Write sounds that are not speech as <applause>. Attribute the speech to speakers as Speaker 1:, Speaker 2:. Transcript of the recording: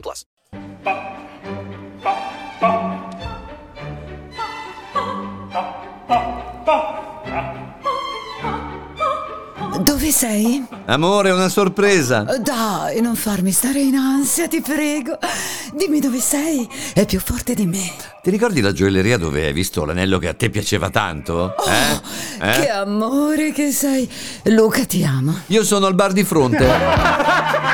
Speaker 1: plus.
Speaker 2: Dove sei?
Speaker 3: Amore, una sorpresa.
Speaker 2: Dai, non farmi stare in ansia, ti prego. Dimmi dove sei. È più forte di me.
Speaker 3: Ti ricordi la gioielleria dove hai visto l'anello che a te piaceva tanto? Eh? Eh?
Speaker 2: Che amore che sei. Luca ti ama.
Speaker 3: Io sono al bar di fronte. <laughs>